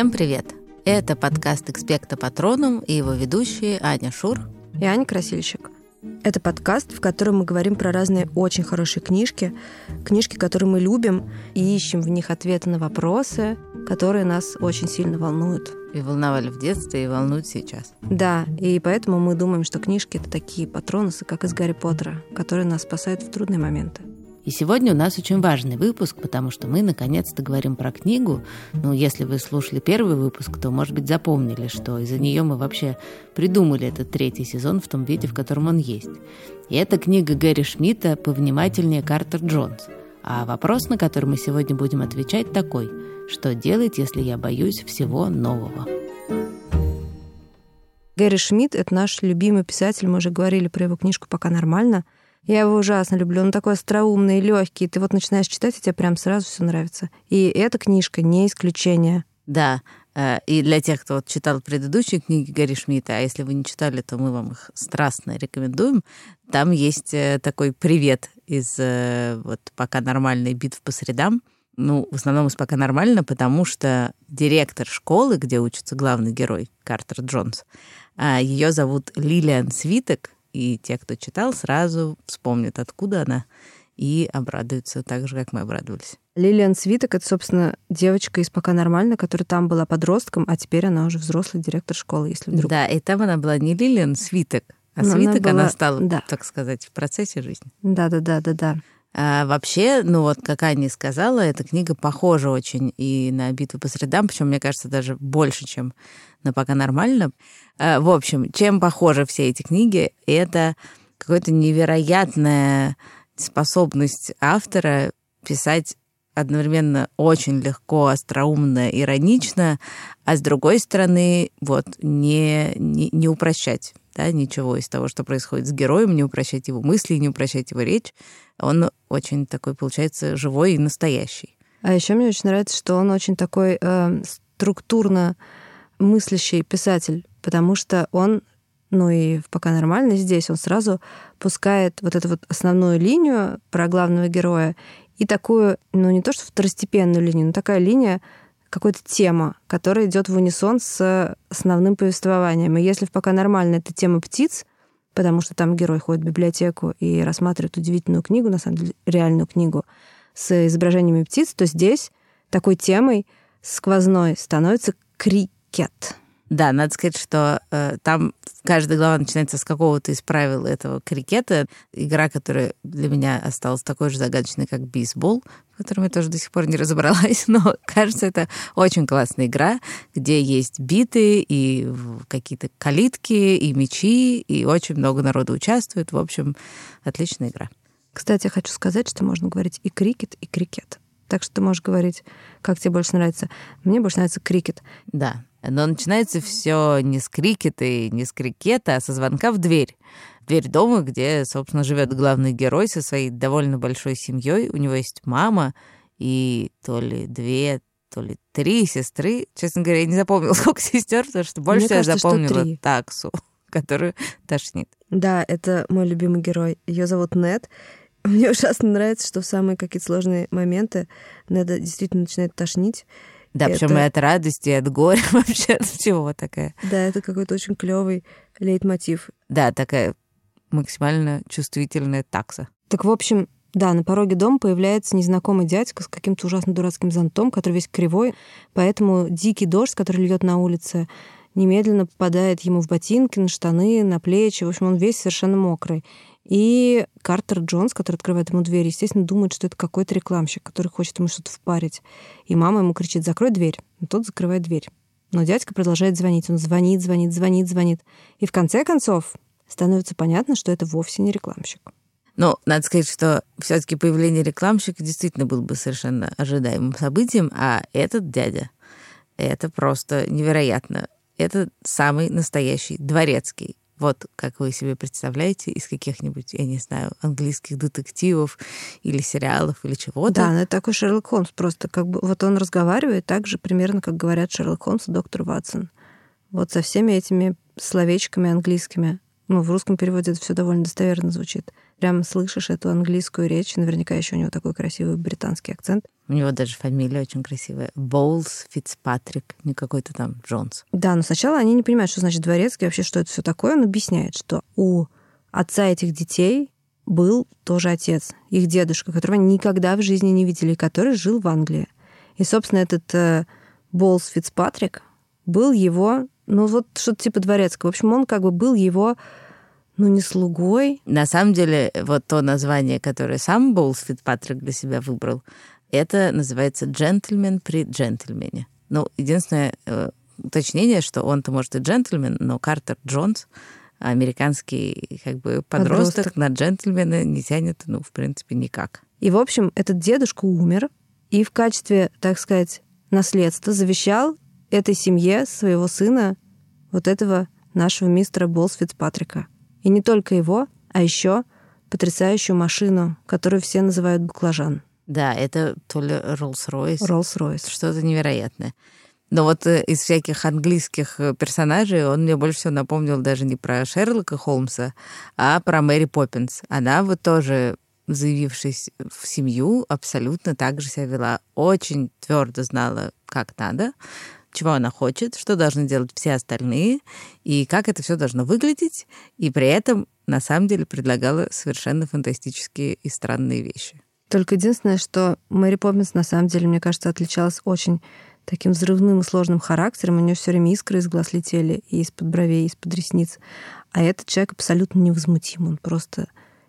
Всем привет! Это подкаст «Экспекта Патроном» и его ведущие Аня Шур и Аня Красильщик. Это подкаст, в котором мы говорим про разные очень хорошие книжки, книжки, которые мы любим, и ищем в них ответы на вопросы, которые нас очень сильно волнуют. И волновали в детстве, и волнуют сейчас. Да, и поэтому мы думаем, что книжки — это такие патроносы, как из Гарри Поттера, которые нас спасают в трудные моменты. И сегодня у нас очень важный выпуск, потому что мы наконец-то говорим про книгу. Ну, если вы слушали первый выпуск, то, может быть, запомнили, что из-за нее мы вообще придумали этот третий сезон в том виде, в котором он есть. И это книга Гэри Шмидта «Повнимательнее Картер Джонс». А вопрос, на который мы сегодня будем отвечать, такой. Что делать, если я боюсь всего нового? Гэри Шмидт — это наш любимый писатель. Мы уже говорили про его книжку «Пока нормально». Я его ужасно люблю. Он такой остроумный, легкий. Ты вот начинаешь читать, и тебе прям сразу все нравится. И эта книжка не исключение. Да, э, и для тех, кто вот читал предыдущие книги Гарри Шмидта, а если вы не читали, то мы вам их страстно рекомендуем. Там есть э, такой привет из э, вот пока нормальной битв по средам. Ну, в основном из пока нормально, потому что директор школы, где учится главный герой Картер Джонс, ее зовут Лилиан Свиток, и те, кто читал, сразу вспомнят, откуда она, и обрадуются так же, как мы обрадовались. Лилиан Свиток — это, собственно, девочка из «Пока нормально», которая там была подростком, а теперь она уже взрослый директор школы, если вдруг... Да, и там она была не Лилиан Свиток, а Но Свиток она, была... она стала, да. так сказать, в процессе жизни. Да-да-да-да-да. А вообще, ну вот, как Аня сказала, эта книга похожа очень и на «Битву по средам», причем, мне кажется, даже больше, чем на «Пока нормально». А, в общем, чем похожи все эти книги, это какая-то невероятная способность автора писать одновременно очень легко, остроумно, иронично, а с другой стороны, вот, не, не, не упрощать да, ничего из того, что происходит с героем, не упрощать его мысли, не упрощать его речь. Он очень такой, получается, живой и настоящий. А еще мне очень нравится, что он очень такой э, структурно мыслящий писатель, потому что он, ну и пока нормально здесь, он сразу пускает вот эту вот основную линию про главного героя и такую, ну не то что второстепенную линию, но такая линия, какая-то тема, которая идет в унисон с основным повествованием. И если в пока нормально это тема птиц, потому что там герой ходит в библиотеку и рассматривает удивительную книгу, на самом деле реальную книгу с изображениями птиц, то здесь такой темой сквозной становится крикет. Да, надо сказать, что э, там каждая глава начинается с какого-то из правил этого крикета. Игра, которая для меня осталась такой же загадочной, как бейсбол, в котором я тоже до сих пор не разобралась, но кажется, это очень классная игра, где есть биты и какие-то калитки, и мячи, и очень много народу участвует. В общем, отличная игра. Кстати, я хочу сказать, что можно говорить и крикет, и крикет. Так что ты можешь говорить, как тебе больше нравится. Мне больше нравится крикет. Да, но начинается все не с крикета и не с крикета, а со звонка в дверь. Дверь дома, где, собственно, живет главный герой со своей довольно большой семьей. У него есть мама и то ли две, то ли три сестры. Честно говоря, я не запомнила, сколько сестер, потому что больше Мне кажется, я запомнила таксу, которую тошнит. Да, это мой любимый герой. Ее зовут Нет. Мне ужасно нравится, что в самые какие-то сложные моменты Неда действительно начинает тошнить. Да, это... причем и от радости, и от горя вообще, от всего такая. Да, это какой-то очень клевый лейтмотив. Да, такая максимально чувствительная такса. Так, в общем, да, на пороге дома появляется незнакомый дядька с каким-то ужасно дурацким зонтом, который весь кривой, поэтому дикий дождь, который льет на улице, немедленно попадает ему в ботинки, на штаны, на плечи. В общем, он весь совершенно мокрый. И Картер Джонс, который открывает ему дверь, естественно, думает, что это какой-то рекламщик, который хочет ему что-то впарить. И мама ему кричит «закрой дверь». Но тот закрывает дверь. Но дядька продолжает звонить. Он звонит, звонит, звонит, звонит. И в конце концов становится понятно, что это вовсе не рекламщик. Ну, надо сказать, что все-таки появление рекламщика действительно было бы совершенно ожидаемым событием, а этот дядя, это просто невероятно. Это самый настоящий дворецкий. Вот как вы себе представляете из каких-нибудь, я не знаю, английских детективов или сериалов или чего-то. Да, ну это такой Шерлок Холмс просто. Как бы вот он разговаривает так же примерно, как говорят Шерлок Холмс и доктор Ватсон. Вот со всеми этими словечками английскими. Ну, в русском переводе это все довольно достоверно звучит. Прям слышишь эту английскую речь. Наверняка еще у него такой красивый британский акцент. У него даже фамилия очень красивая. Боулс Фицпатрик, не какой-то там Джонс. Да, но сначала они не понимают, что значит дворецкий, вообще, что это все такое. Он объясняет, что у отца этих детей был тоже отец, их дедушка, которого они никогда в жизни не видели, который жил в Англии. И, собственно, этот э, Болс Фицпатрик был его, ну вот что-то типа дворецкого. В общем, он как бы был его ну, не слугой. На самом деле, вот то название, которое сам Боулс Фицпатрик для себя выбрал, это называется «джентльмен при джентльмене». Ну, единственное э, уточнение, что он-то, может, и джентльмен, но Картер Джонс — американский как бы подросток, подросток. на джентльмена не тянет, ну, в принципе, никак. И, в общем, этот дедушка умер, и в качестве, так сказать, наследства завещал этой семье своего сына, вот этого нашего мистера Болс Фицпатрика. И не только его, а еще потрясающую машину, которую все называют баклажан. Да, это то ли Роллс-Ройс. Роллс-Ройс. Что-то невероятное. Но вот э, из всяких английских э, персонажей он мне больше всего напомнил даже не про Шерлока Холмса, а про Мэри Поппинс. Она вот тоже заявившись в семью, абсолютно так же себя вела. Очень твердо знала, как надо, чего она хочет, что должны делать все остальные, и как это все должно выглядеть, и при этом на самом деле предлагала совершенно фантастические и странные вещи. Только единственное, что Мэри Поппинс на самом деле, мне кажется, отличалась очень таким взрывным и сложным характером. У нее все время искры из глаз летели, и из-под бровей, и из-под ресниц. А этот человек абсолютно невозмутим. Он просто...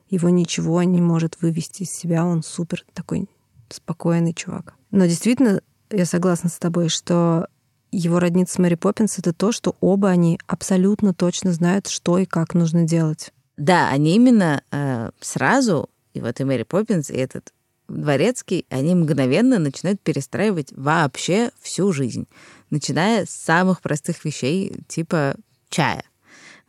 Его ничего не может вывести из себя. Он супер такой спокойный чувак. Но действительно, я согласна с тобой, что его родница с Мэри Поппинс — это то, что оба они абсолютно точно знают, что и как нужно делать. Да, они именно э, сразу, и вот и Мэри Поппинс, и этот Дворецкий, они мгновенно начинают перестраивать вообще всю жизнь, начиная с самых простых вещей, типа чая.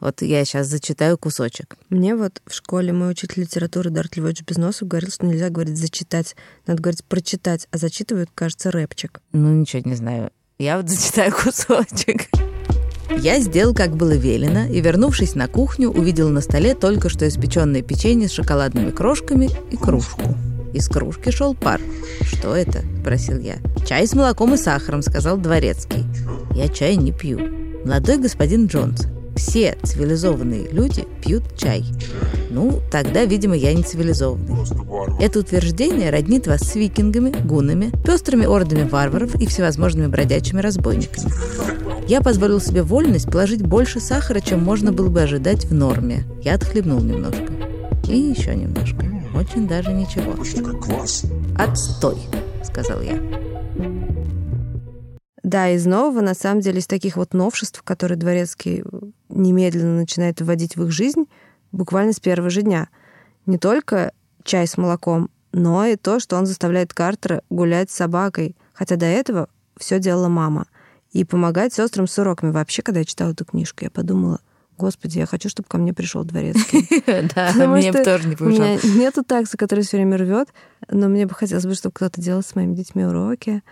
Вот я сейчас зачитаю кусочек. Мне вот в школе мой учитель литературы Дарт Львович Безносов говорил, что нельзя говорить «зачитать», надо говорить «прочитать», а зачитывают, кажется, рэпчик. Ну, ничего не знаю. Я вот зачитаю кусочек. Я сделал, как было велено, и, вернувшись на кухню, увидел на столе только что испеченное печенье с шоколадными крошками и кружку. Из кружки шел пар. «Что это?» – спросил я. «Чай с молоком и сахаром», – сказал дворецкий. «Я чай не пью». «Молодой господин Джонс, все цивилизованные люди пьют чай. Ну, тогда, видимо, я не цивилизованный. Это утверждение роднит вас с викингами, гунами, пестрыми ордами варваров и всевозможными бродячими разбойниками. Я позволил себе вольность положить больше сахара, чем можно было бы ожидать в норме. Я отхлебнул немножко. И еще немножко. Очень даже ничего. Отстой, сказал я. Да, из нового, на самом деле, из таких вот новшеств, которые Дворецкий немедленно начинает вводить в их жизнь, буквально с первого же дня. Не только чай с молоком, но и то, что он заставляет Картера гулять с собакой, хотя до этого все делала мама. И помогать сестрам с уроками. Вообще, когда я читала эту книжку, я подумала, Господи, я хочу, чтобы ко мне пришел дворецкий. Да, мне бы тоже не. У меня нету такса, который все время рвет, но мне бы хотелось бы, чтобы кто-то делал с моими детьми уроки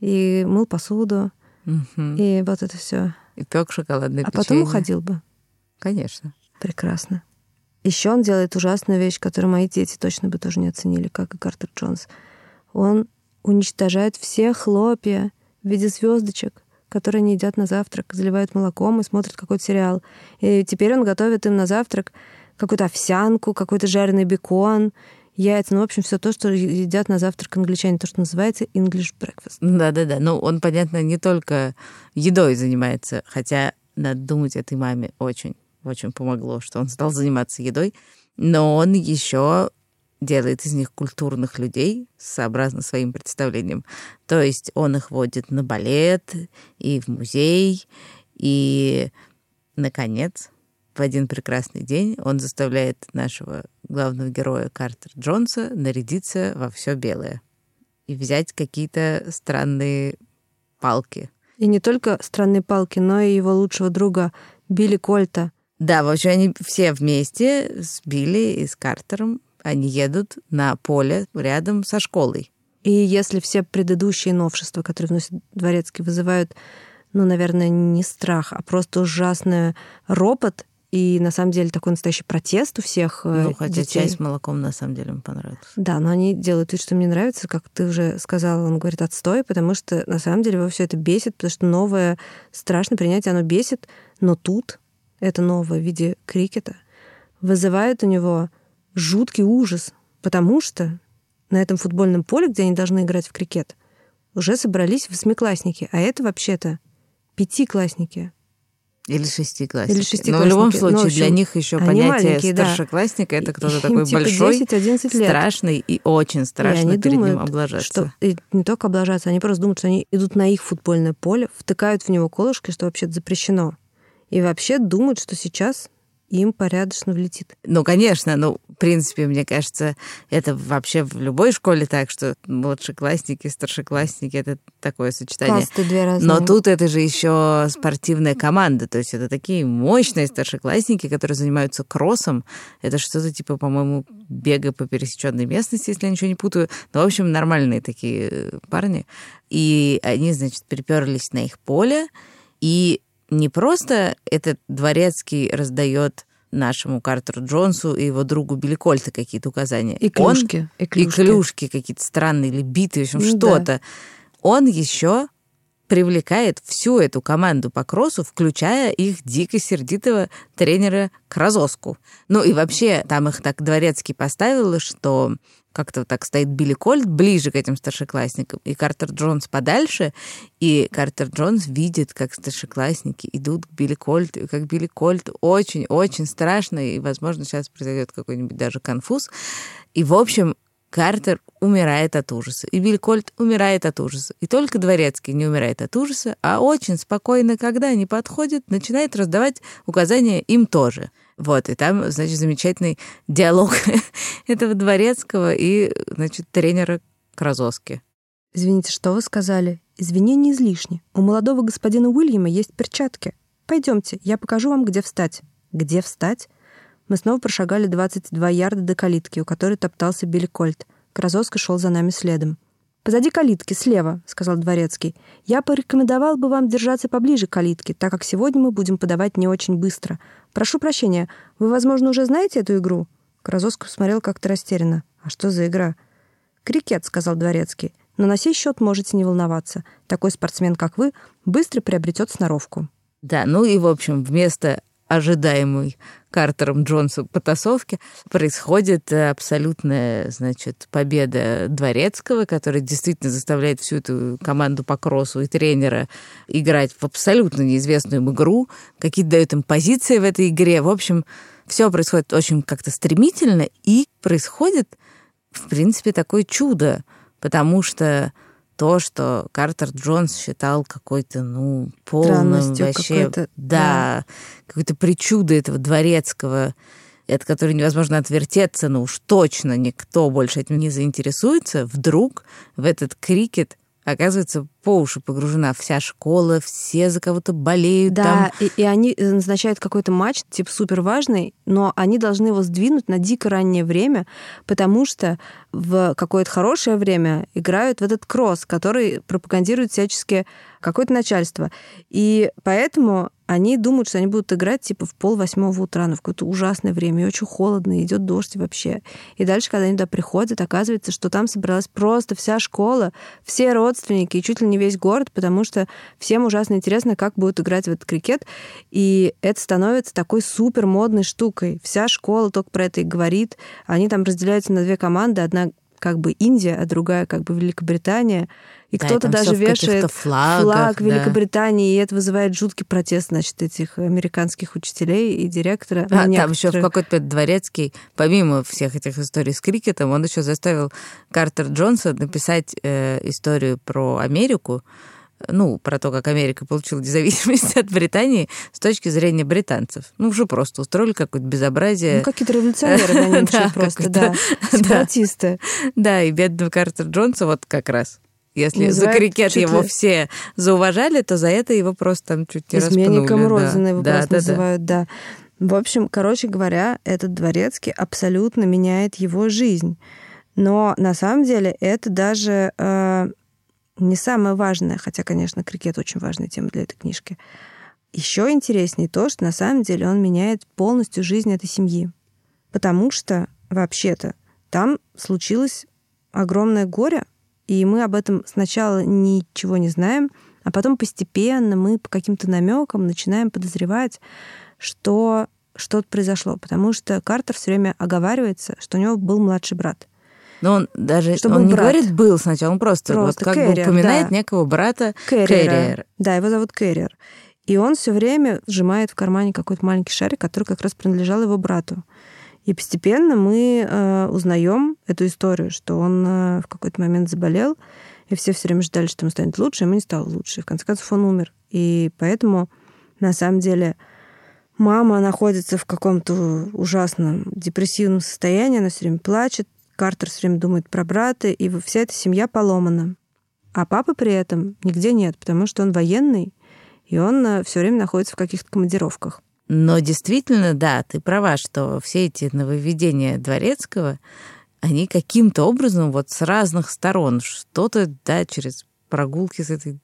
и мыл посуду, и вот это все. И пек шоколадное А потом уходил бы. Конечно. Прекрасно. Еще он делает ужасную вещь, которую мои дети точно бы тоже не оценили, как и Картер Джонс. Он уничтожает все хлопья в виде звездочек, которые они едят на завтрак, заливают молоком и смотрят какой-то сериал. И теперь он готовит им на завтрак какую-то овсянку, какой-то жареный бекон, яйца, ну, в общем, все то, что едят на завтрак англичане, то, что называется English breakfast. Да-да-да, ну, он, понятно, не только едой занимается, хотя, надо думать, этой маме очень, очень помогло, что он стал заниматься едой, но он еще делает из них культурных людей, сообразно своим представлениям. То есть он их водит на балет и в музей, и, наконец, в один прекрасный день он заставляет нашего главного героя Картер Джонса нарядиться во все белое и взять какие-то странные палки. И не только странные палки, но и его лучшего друга Билли Кольта. Да, вообще они все вместе с Билли и с Картером они едут на поле рядом со школой. И если все предыдущие новшества, которые вносит Дворецкий, вызывают, ну, наверное, не страх, а просто ужасный ропот и на самом деле такой настоящий протест у всех э, Ну, хотя детей. чай с молоком на самом деле мне понравилось. Да, но они делают вид, что мне нравится, как ты уже сказала, он говорит отстой, потому что на самом деле его все это бесит, потому что новое страшно принять, оно бесит, но тут это новое в виде крикета вызывает у него жуткий ужас, потому что на этом футбольном поле, где они должны играть в крикет, уже собрались восьмиклассники, а это вообще-то пятиклассники. Или шестиклассники. Или шестиклассники. Но в любом Ну, в случае, общем, для них еще понятие маленькие, да. старшеклассника это кто-то такой типа большой, 10-11 лет. страшный и очень страшно и они перед думают, ним облажаться. Что, и не только облажаться, они просто думают, что они идут на их футбольное поле, втыкают в него колышки, что вообще запрещено. И вообще думают, что сейчас им порядочно влетит. Ну, конечно, ну, в принципе, мне кажется, это вообще в любой школе так, что младшеклассники, старшеклассники это такое сочетание. Касты две разные. Но тут это же еще спортивная команда, то есть это такие мощные старшеклассники, которые занимаются кроссом. Это что-то типа, по-моему, бега по пересеченной местности, если я ничего не путаю. Ну, в общем, нормальные такие э, парни. И они, значит, приперлись на их поле, и не просто этот дворецкий раздает нашему Картеру Джонсу и его другу Билли Кольта какие-то указания. И Он- клюшки. И и клюшки. клюшки какие-то странные, или биты, в общем, Ну да. что-то. Он еще привлекает всю эту команду по кроссу, включая их дико сердитого тренера Кразоску. Ну и вообще, там их так дворецкий поставил, что как-то так стоит Билли Кольт ближе к этим старшеклассникам, и Картер Джонс подальше, и Картер Джонс видит, как старшеклассники идут к Билли Кольту, и как Билли Кольт очень-очень страшно, и, возможно, сейчас произойдет какой-нибудь даже конфуз. И, в общем, Картер умирает от ужаса, и Билли Кольт умирает от ужаса. И только Дворецкий не умирает от ужаса, а очень спокойно, когда они подходят, начинает раздавать указания им тоже. Вот, и там, значит, замечательный диалог этого Дворецкого и, значит, тренера Кразоски. Извините, что вы сказали? Извинения излишни. У молодого господина Уильяма есть перчатки. Пойдемте, я покажу вам, где встать. Где встать? Мы снова прошагали 22 ярда до калитки, у которой топтался Билли Кольт. Крозоска шел за нами следом. «Позади калитки, слева», — сказал дворецкий. «Я порекомендовал бы вам держаться поближе к калитке, так как сегодня мы будем подавать не очень быстро. Прошу прощения, вы, возможно, уже знаете эту игру?» Крозоска посмотрел как-то растерянно. «А что за игра?» «Крикет», — сказал дворецкий. «Но на сей счет можете не волноваться. Такой спортсмен, как вы, быстро приобретет сноровку». Да, ну и, в общем, вместо ожидаемой Картером Джонсу потасовки происходит э, абсолютная, значит, победа Дворецкого, который действительно заставляет всю эту команду по кроссу и тренера играть в абсолютно неизвестную им игру, какие-то дают им позиции в этой игре. В общем, все происходит очень как-то стремительно, и происходит, в принципе, такое чудо, потому что то, что Картер Джонс считал какой-то, ну, полным Странностью вообще, какой-то, да, какой-то причудой этого дворецкого, от которой невозможно отвертеться, но уж точно никто больше этим не заинтересуется, вдруг в этот крикет оказывается по уши погружена вся школа, все за кого-то болеют там. Да, и, и они э, назначают какой-то матч, типа супер важный, но они должны его сдвинуть на дико раннее время, потому что в какое-то хорошее время играют в этот кросс, который пропагандирует всячески какое-то начальство. И поэтому они думают, что они будут играть типа в пол восьмого утра, но в какое-то ужасное время, и очень холодно, и идет дождь вообще. И дальше, когда они туда приходят, оказывается, что там собралась просто вся школа, все родственники, и чуть ли не весь город, потому что всем ужасно интересно, как будут играть в этот крикет. И это становится такой супер модной штукой. Вся школа только про это и говорит. Они там разделяются на две команды. Одна как бы Индия, а другая как бы Великобритания. И Да, и кто-то даже вешает флагах, флаг да. Великобритании, и это вызывает жуткий протест, значит, этих американских учителей и директора. А, Ну, там еще в какой-то дворецкий, помимо всех этих историй с крикетом, он еще заставил Картер Джонса написать э, историю про Америку, ну, про то, как Америка получила независимость от Британии с точки зрения британцев. Ну, уже просто устроили какое-то безобразие. Ну, какие-то революционеры они вообще просто, да. сепаратисты. Да, и бедного Картер Джонса вот как раз. Если Называют за крикет его ли- все зауважали, то за это его просто там чуть не Изменником распнули. Родины его да, просто да, да. называют, да. В общем, короче говоря, этот дворецкий абсолютно меняет его жизнь. Но на самом деле это даже э, не самое важное, хотя, конечно, крикет очень важная тема для этой книжки. еще интереснее то, что на самом деле он меняет полностью жизнь этой семьи. Потому что, вообще-то, там случилось огромное горе, и мы об этом сначала ничего не знаем, а потом постепенно мы по каким-то намекам начинаем подозревать, что что-то произошло, потому что Картер все время оговаривается, что у него был младший брат. Но он даже что он не брат. говорит был сначала, он просто, просто вот как Кэрриер, бы упоминает да. некого брата Кэрриера. Да, его зовут Кэрриер. И он все время сжимает в кармане какой-то маленький шарик, который как раз принадлежал его брату. И постепенно мы э, узнаем эту историю, что он э, в какой-то момент заболел, и все все время ждали, что ему станет лучше, и ему не стало лучше. И в конце концов он умер. И поэтому, на самом деле, мама находится в каком-то ужасном депрессивном состоянии, она все время плачет, Картер все время думает про брата, и вся эта семья поломана. А папы при этом нигде нет, потому что он военный, и он э, все время находится в каких-то командировках. Но действительно, да, ты права, что все эти нововведения Дворецкого, они каким-то образом вот с разных сторон, что-то, да, через прогулки с этой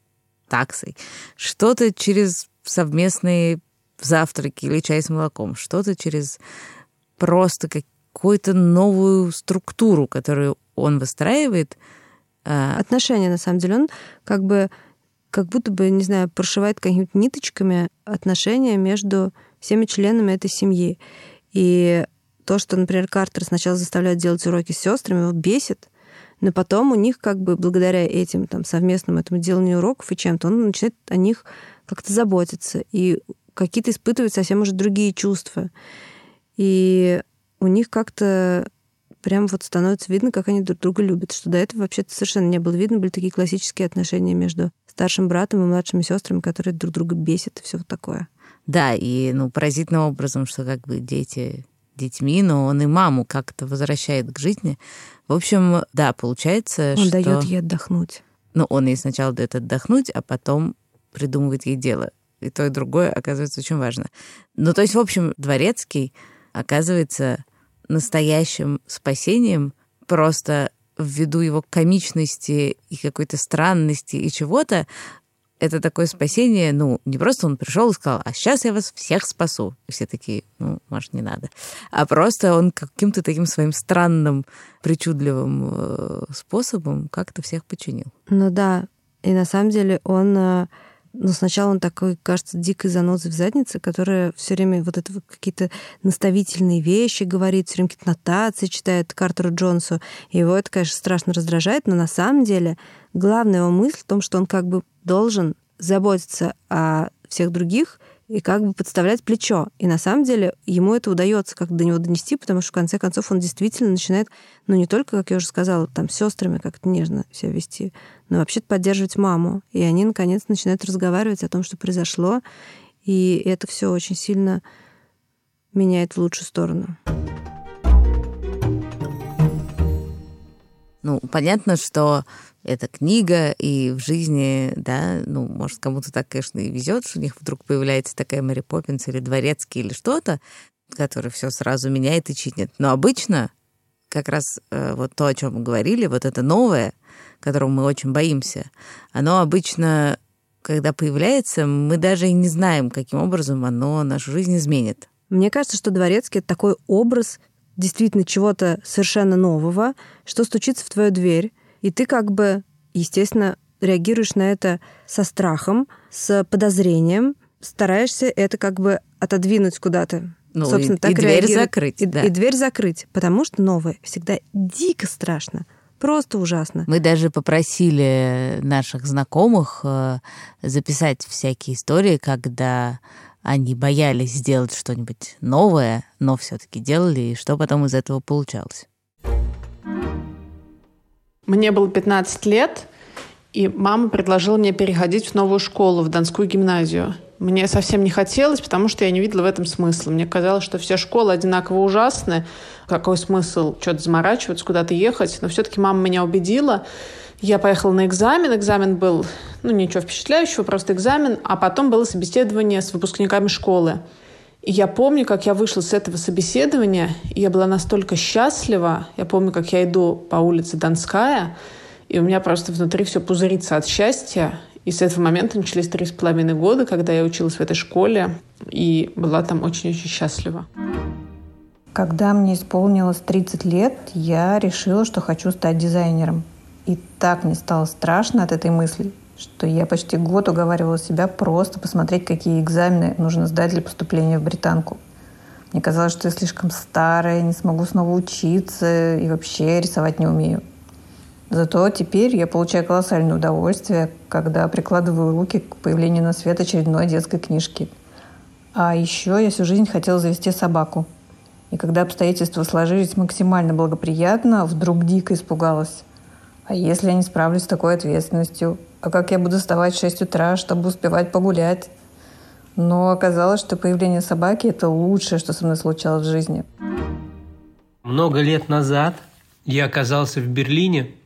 таксой, что-то через совместные завтраки или чай с молоком, что-то через просто как какую-то новую структуру, которую он выстраивает. А, отношения, на самом деле, он как бы как будто бы, не знаю, прошивает какими-то ниточками отношения между всеми членами этой семьи. И то, что, например, Картер сначала заставляет делать уроки с сестрами, его бесит, но потом у них как бы благодаря этим там, совместным этому деланию уроков и чем-то он начинает о них как-то заботиться и какие-то испытывать совсем уже другие чувства. И у них как-то прям вот становится видно, как они друг друга любят, что до этого вообще-то совершенно не было видно, были такие классические отношения между старшим братом и младшими сестрами, которые друг друга бесят и все вот такое. Да, и ну, поразительным образом, что как бы дети детьми, но он и маму как-то возвращает к жизни. В общем, да, получается, он что... Он дает ей отдохнуть. Ну, он ей сначала дает отдохнуть, а потом придумывает ей дело. И то, и другое оказывается очень важно. Ну, то есть, в общем, Дворецкий оказывается настоящим спасением просто ввиду его комичности и какой-то странности и чего-то, это такое спасение, ну, не просто он пришел и сказал, а сейчас я вас всех спасу. И все такие, ну, может, не надо. А просто он каким-то таким своим странным, причудливым э, способом как-то всех починил. Ну да, и на самом деле он э, но сначала он такой, кажется, дикой занозой в заднице, которая все время вот это какие-то наставительные вещи говорит, все время какие-то нотации читает Картеру Джонсу. И его это, конечно, страшно раздражает, но на самом деле главная его мысль в том, что он как бы должен заботиться о всех других и как бы подставлять плечо. И на самом деле ему это удается как до него донести, потому что в конце концов он действительно начинает, ну не только, как я уже сказала, там с сестрами как-то нежно себя вести, но вообще-то поддерживать маму. И они наконец начинают разговаривать о том, что произошло, и это все очень сильно меняет в лучшую сторону. Ну, понятно, что эта книга, и в жизни, да, ну, может, кому-то так, конечно, и везет, что у них вдруг появляется такая Мэри Поппинс или Дворецкий или что-то, который все сразу меняет и чинит. Но обычно как раз э, вот то, о чем мы говорили, вот это новое, которого мы очень боимся, оно обычно, когда появляется, мы даже и не знаем, каким образом оно нашу жизнь изменит. Мне кажется, что Дворецкий — это такой образ действительно чего-то совершенно нового, что стучится в твою дверь, и ты как бы, естественно, реагируешь на это со страхом, с подозрением, стараешься это как бы отодвинуть куда-то. Ну, Собственно, и, так и дверь закрыть. И, да. и дверь закрыть, потому что новое всегда дико страшно. Просто ужасно. Мы даже попросили наших знакомых э, записать всякие истории, когда они боялись сделать что-нибудь новое, но все-таки делали, и что потом из этого получалось. Мне было 15 лет, и мама предложила мне переходить в новую школу, в Донскую гимназию. Мне совсем не хотелось, потому что я не видела в этом смысла. Мне казалось, что все школы одинаково ужасны. Какой смысл что-то заморачиваться, куда-то ехать? Но все-таки мама меня убедила. Я поехала на экзамен. Экзамен был, ну, ничего впечатляющего, просто экзамен. А потом было собеседование с выпускниками школы. Я помню, как я вышла с этого собеседования, и я была настолько счастлива. Я помню, как я иду по улице Донская, и у меня просто внутри все пузырится от счастья. И с этого момента начались три с половиной года, когда я училась в этой школе и была там очень-очень счастлива. Когда мне исполнилось 30 лет, я решила, что хочу стать дизайнером. И так мне стало страшно от этой мысли, что я почти год уговаривала себя просто посмотреть, какие экзамены нужно сдать для поступления в британку. Мне казалось, что я слишком старая, не смогу снова учиться и вообще рисовать не умею. Зато теперь я получаю колоссальное удовольствие, когда прикладываю руки к появлению на свет очередной детской книжки. А еще я всю жизнь хотела завести собаку. И когда обстоятельства сложились максимально благоприятно, вдруг дико испугалась. А если я не справлюсь с такой ответственностью? А как я буду вставать в 6 утра, чтобы успевать погулять? Но оказалось, что появление собаки – это лучшее, что со мной случалось в жизни. Много лет назад я оказался в Берлине –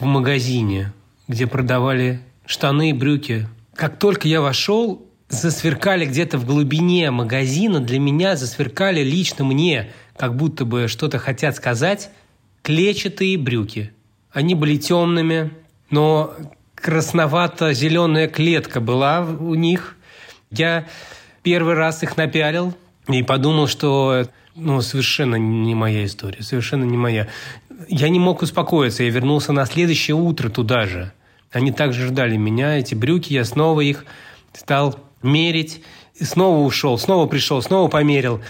в магазине, где продавали штаны и брюки. Как только я вошел, засверкали где-то в глубине магазина, для меня засверкали лично мне, как будто бы что-то хотят сказать, клетчатые брюки. Они были темными, но красновато-зеленая клетка была у них. Я первый раз их напялил и подумал, что ну, совершенно не моя история, совершенно не моя я не мог успокоиться. Я вернулся на следующее утро туда же. Они также ждали меня, эти брюки. Я снова их стал мерить. И снова ушел, снова пришел, снова померил.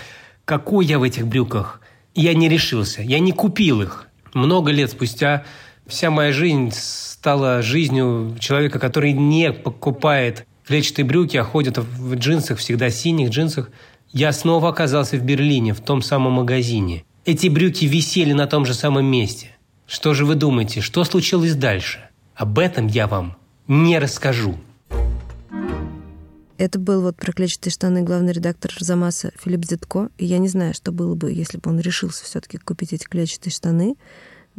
Какой я в этих брюках? Я не решился. Я не купил их. Много лет спустя вся моя жизнь стала жизнью человека, который не покупает клетчатые брюки, а ходит в джинсах, всегда синих джинсах. Я снова оказался в Берлине, в том самом магазине – эти брюки висели на том же самом месте. Что же вы думаете, что случилось дальше? Об этом я вам не расскажу. Это был вот про клетчатые штаны главный редактор Арзамаса Филипп Зитко. И я не знаю, что было бы, если бы он решился все таки купить эти клетчатые штаны.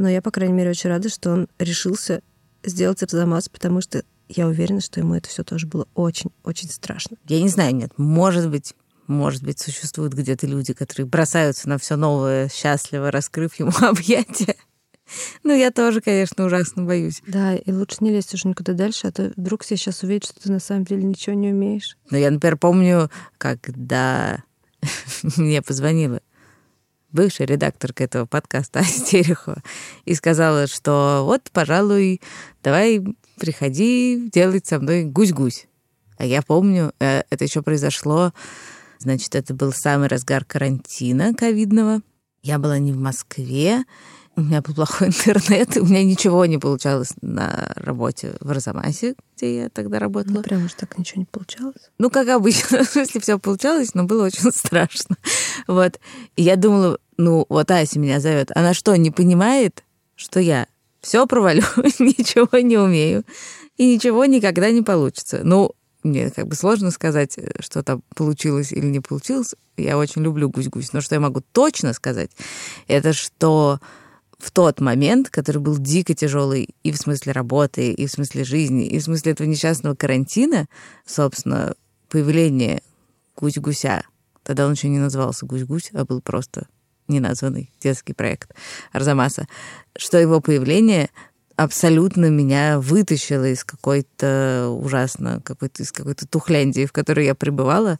Но я, по крайней мере, очень рада, что он решился сделать Арзамас, потому что я уверена, что ему это все тоже было очень-очень страшно. Я не знаю, нет, может быть, может быть, существуют где-то люди, которые бросаются на все новое, счастливо раскрыв ему объятия. Ну, я тоже, конечно, ужасно боюсь. Да, и лучше не лезть уже никуда дальше, а то вдруг все сейчас увидят, что ты на самом деле ничего не умеешь. Но я, например, помню, когда мне позвонила бывшая редакторка этого подкаста Астерихова и сказала, что вот, пожалуй, давай приходи делать со мной гусь-гусь. А я помню, э, это еще произошло Значит, это был самый разгар карантина ковидного. Я была не в Москве, у меня был плохой интернет, у меня ничего не получалось на работе в Арзамасе, где я тогда работала. Ну, прям уж так ничего не получалось? Ну, как обычно, если все получалось, но было очень страшно. Вот. И я думала, ну, вот Ася меня зовет. Она что, не понимает, что я все провалю, ничего не умею, и ничего никогда не получится. Ну, мне как бы сложно сказать, э, что там получилось или не получилось. Я очень люблю гусь-гусь. Но что я могу точно сказать, это что в тот момент, который был дико тяжелый и в смысле работы, и в смысле жизни, и в смысле этого несчастного карантина, собственно, появление гусь-гуся, тогда он еще не назывался гусь-гусь, а был просто неназванный детский проект Арзамаса, что его появление абсолютно меня вытащило из какой-то ужасно, какой-то, из какой-то тухляндии, в которой я пребывала.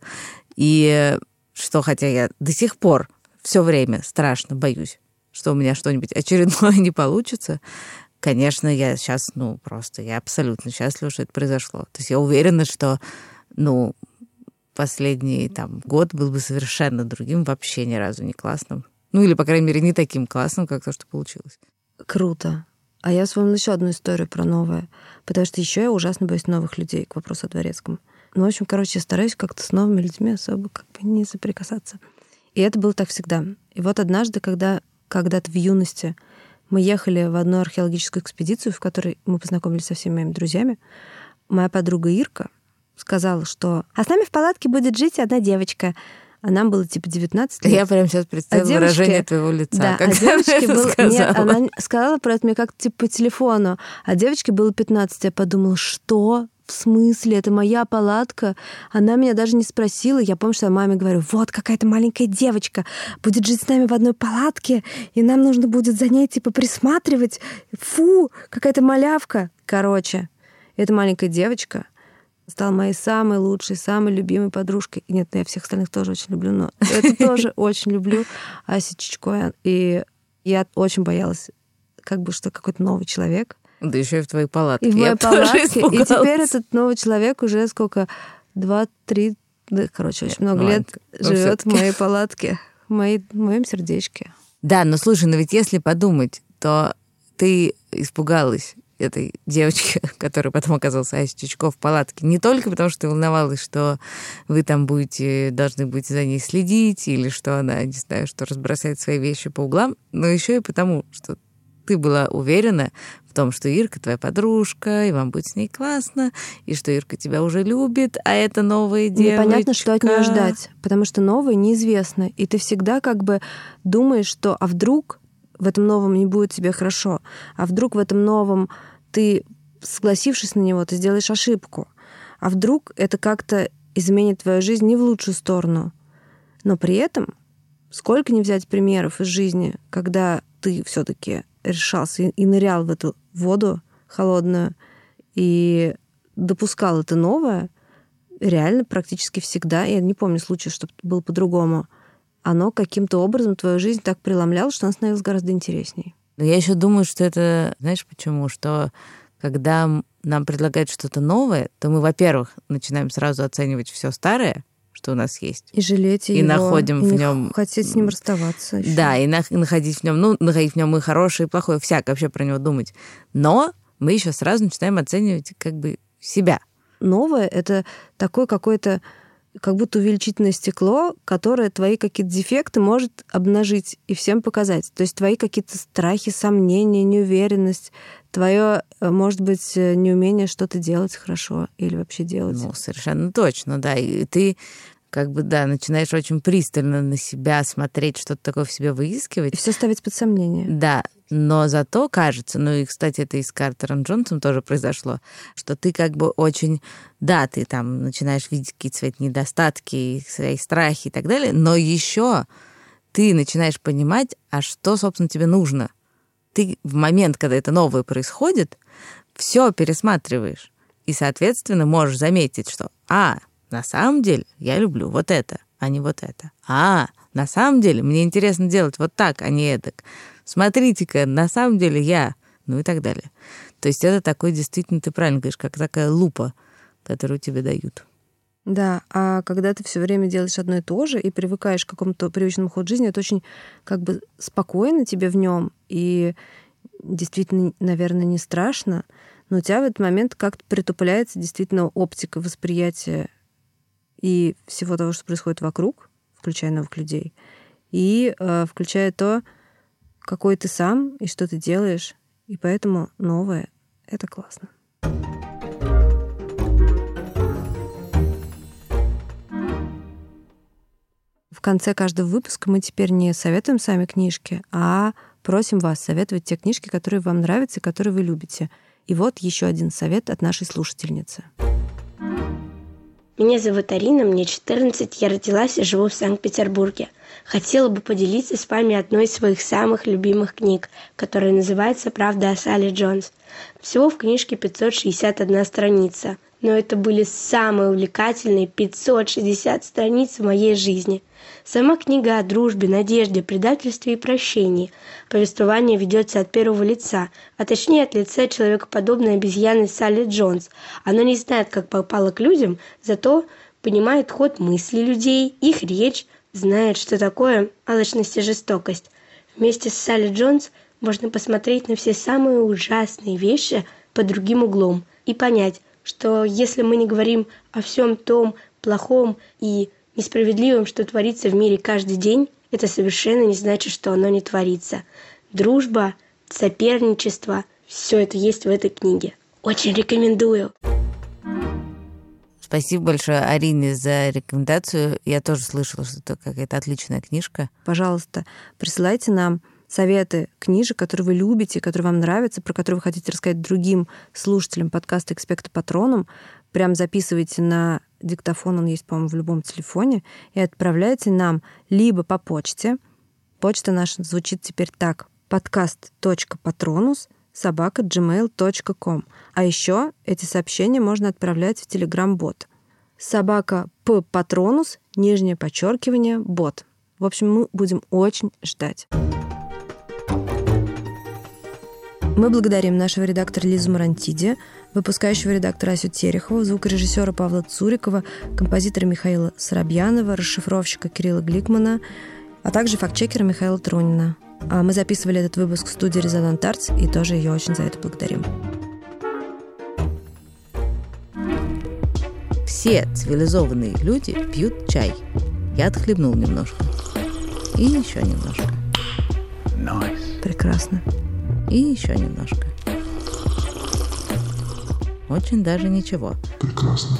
И что, хотя я до сих пор все время страшно боюсь, что у меня что-нибудь очередное не получится, конечно, я сейчас, ну, просто, я абсолютно счастлива, что это произошло. То есть я уверена, что, ну, последний там год был бы совершенно другим, вообще ни разу не классным. Ну, или, по крайней мере, не таким классным, как то, что получилось. Круто. А я вспомнила еще одну историю про новое, потому что еще я ужасно боюсь новых людей к вопросу о дворецком. Ну, в общем, короче, я стараюсь как-то с новыми людьми особо как бы не соприкасаться. И это было так всегда. И вот однажды, когда когда-то в юности мы ехали в одну археологическую экспедицию, в которой мы познакомились со всеми моими друзьями, моя подруга Ирка сказала, что «А с нами в палатке будет жить одна девочка а нам было типа 19 лет. Я прям сейчас представила а девочке, выражение твоего лица. Да, а девочке было... Сказала. Нет, она сказала про это мне как-то типа по телефону. А девочке было 15. Я подумала, что? В смысле? Это моя палатка? Она меня даже не спросила. Я помню, что я маме говорю, вот какая-то маленькая девочка будет жить с нами в одной палатке, и нам нужно будет за ней типа присматривать. Фу, какая-то малявка. Короче, эта маленькая девочка стала моей самой лучшей, самой любимой подружкой. И нет, я всех остальных тоже очень люблю, но это тоже очень люблю Ася Чичко. И я очень боялась, как бы, что какой-то новый человек. Да еще и в твоей палатке. И в моей палатке. И теперь этот новый человек уже сколько? Два-три, да, короче, очень много лет живет в моей палатке, в, моей, в моем сердечке. Да, но слушай, но ведь если подумать, то ты испугалась этой девочки, которая потом оказалась Ася Чучков в палатке, не только потому, что ты волновалась, что вы там будете, должны будете за ней следить, или что она, не знаю, что разбросает свои вещи по углам, но еще и потому, что ты была уверена в том, что Ирка твоя подружка, и вам будет с ней классно, и что Ирка тебя уже любит, а это новая девочка. Непонятно, что от нее ждать, потому что новое неизвестно, и ты всегда как бы думаешь, что а вдруг в этом новом не будет тебе хорошо, а вдруг в этом новом ты, согласившись на него, ты сделаешь ошибку. А вдруг это как-то изменит твою жизнь не в лучшую сторону. Но при этом, сколько не взять примеров из жизни, когда ты все-таки решался и нырял в эту воду холодную и допускал это новое, реально практически всегда, я не помню случая, чтобы было по-другому, оно каким-то образом твою жизнь так преломляло, что она становилась гораздо интересней. Я еще думаю, что это, знаешь почему? Что когда нам предлагают что-то новое, то мы, во-первых, начинаем сразу оценивать все старое, что у нас есть. И жалеть и его. находим и в нем. Хотеть с ним расставаться. Еще. Да, и на... находить в нем, ну, находить в нем и хорошее, и плохое, всякое вообще про него думать. Но мы еще сразу начинаем оценивать как бы себя. Новое это такой какой-то как будто увеличительное стекло, которое твои какие-то дефекты может обнажить и всем показать. То есть твои какие-то страхи, сомнения, неуверенность, твое, э, может быть, э, неумение что-то делать хорошо или вообще делать. Ну, совершенно точно, да. И ты как бы, да, начинаешь очень пристально на себя смотреть, что-то такое в себе выискивать. И все ставить под сомнение. Да, но зато кажется, ну и, кстати, это и с Картером Джонсом тоже произошло, что ты как бы очень, да, ты там начинаешь видеть какие-то свои недостатки, свои страхи и так далее, но еще ты начинаешь понимать, а что, собственно, тебе нужно. Ты в момент, когда это новое происходит, все пересматриваешь. И, соответственно, можешь заметить, что, а, на самом деле я люблю вот это, а не вот это. А, на самом деле мне интересно делать вот так, а не эдак. Смотрите-ка, на самом деле я, ну и так далее. То есть это такой действительно, ты правильно говоришь, как такая лупа, которую тебе дают. Да, а когда ты все время делаешь одно и то же и привыкаешь к какому-то привычному ходу жизни, это очень как бы спокойно тебе в нем и действительно, наверное, не страшно, но у тебя в этот момент как-то притупляется действительно оптика восприятия и всего того, что происходит вокруг, включая новых людей, и э, включая то, какой ты сам и что ты делаешь. И поэтому новое — это классно. В конце каждого выпуска мы теперь не советуем сами книжки, а просим вас советовать те книжки, которые вам нравятся и которые вы любите. И вот еще один совет от нашей слушательницы. Меня зовут Арина, мне 14, я родилась и живу в Санкт-Петербурге. Хотела бы поделиться с вами одной из своих самых любимых книг, которая называется «Правда о Салли Джонс». Всего в книжке 561 страница, но это были самые увлекательные 560 страниц в моей жизни – Сама книга о дружбе, надежде, предательстве и прощении. Повествование ведется от первого лица, а точнее от лица человекоподобной обезьяны Салли Джонс. Она не знает, как попала к людям, зато понимает ход мыслей людей, их речь, знает, что такое алчность и жестокость. Вместе с Салли Джонс можно посмотреть на все самые ужасные вещи под другим углом и понять, что если мы не говорим о всем том плохом и несправедливым, что творится в мире каждый день, это совершенно не значит, что оно не творится. Дружба, соперничество – все это есть в этой книге. Очень рекомендую. Спасибо большое Арине за рекомендацию. Я тоже слышала, что это какая-то отличная книжка. Пожалуйста, присылайте нам советы книжек, которые вы любите, которые вам нравятся, про которые вы хотите рассказать другим слушателям подкаста «Экспекта Патроном». Прям записывайте на диктофон, он есть, по-моему, в любом телефоне, и отправляйте нам либо по почте. Почта наша звучит теперь так. подкаст.патронус собака. А еще эти сообщения можно отправлять в Telegram-бот. Собака П Патронус, нижнее подчеркивание, бот. В общем, мы будем очень ждать. Мы благодарим нашего редактора Лизу Марантиди, выпускающего редактора Асю Терехова, звукорежиссера Павла Цурикова, композитора Михаила Соробьянова, расшифровщика Кирилла Гликмана, а также фактчекера Михаила Тронина. А мы записывали этот выпуск в студии «Резонант Артс» и тоже ее очень за это благодарим. Все цивилизованные люди пьют чай. Я отхлебнул немножко. И еще немножко. Nice. Прекрасно. И еще немножко. Очень даже ничего. Прекрасно.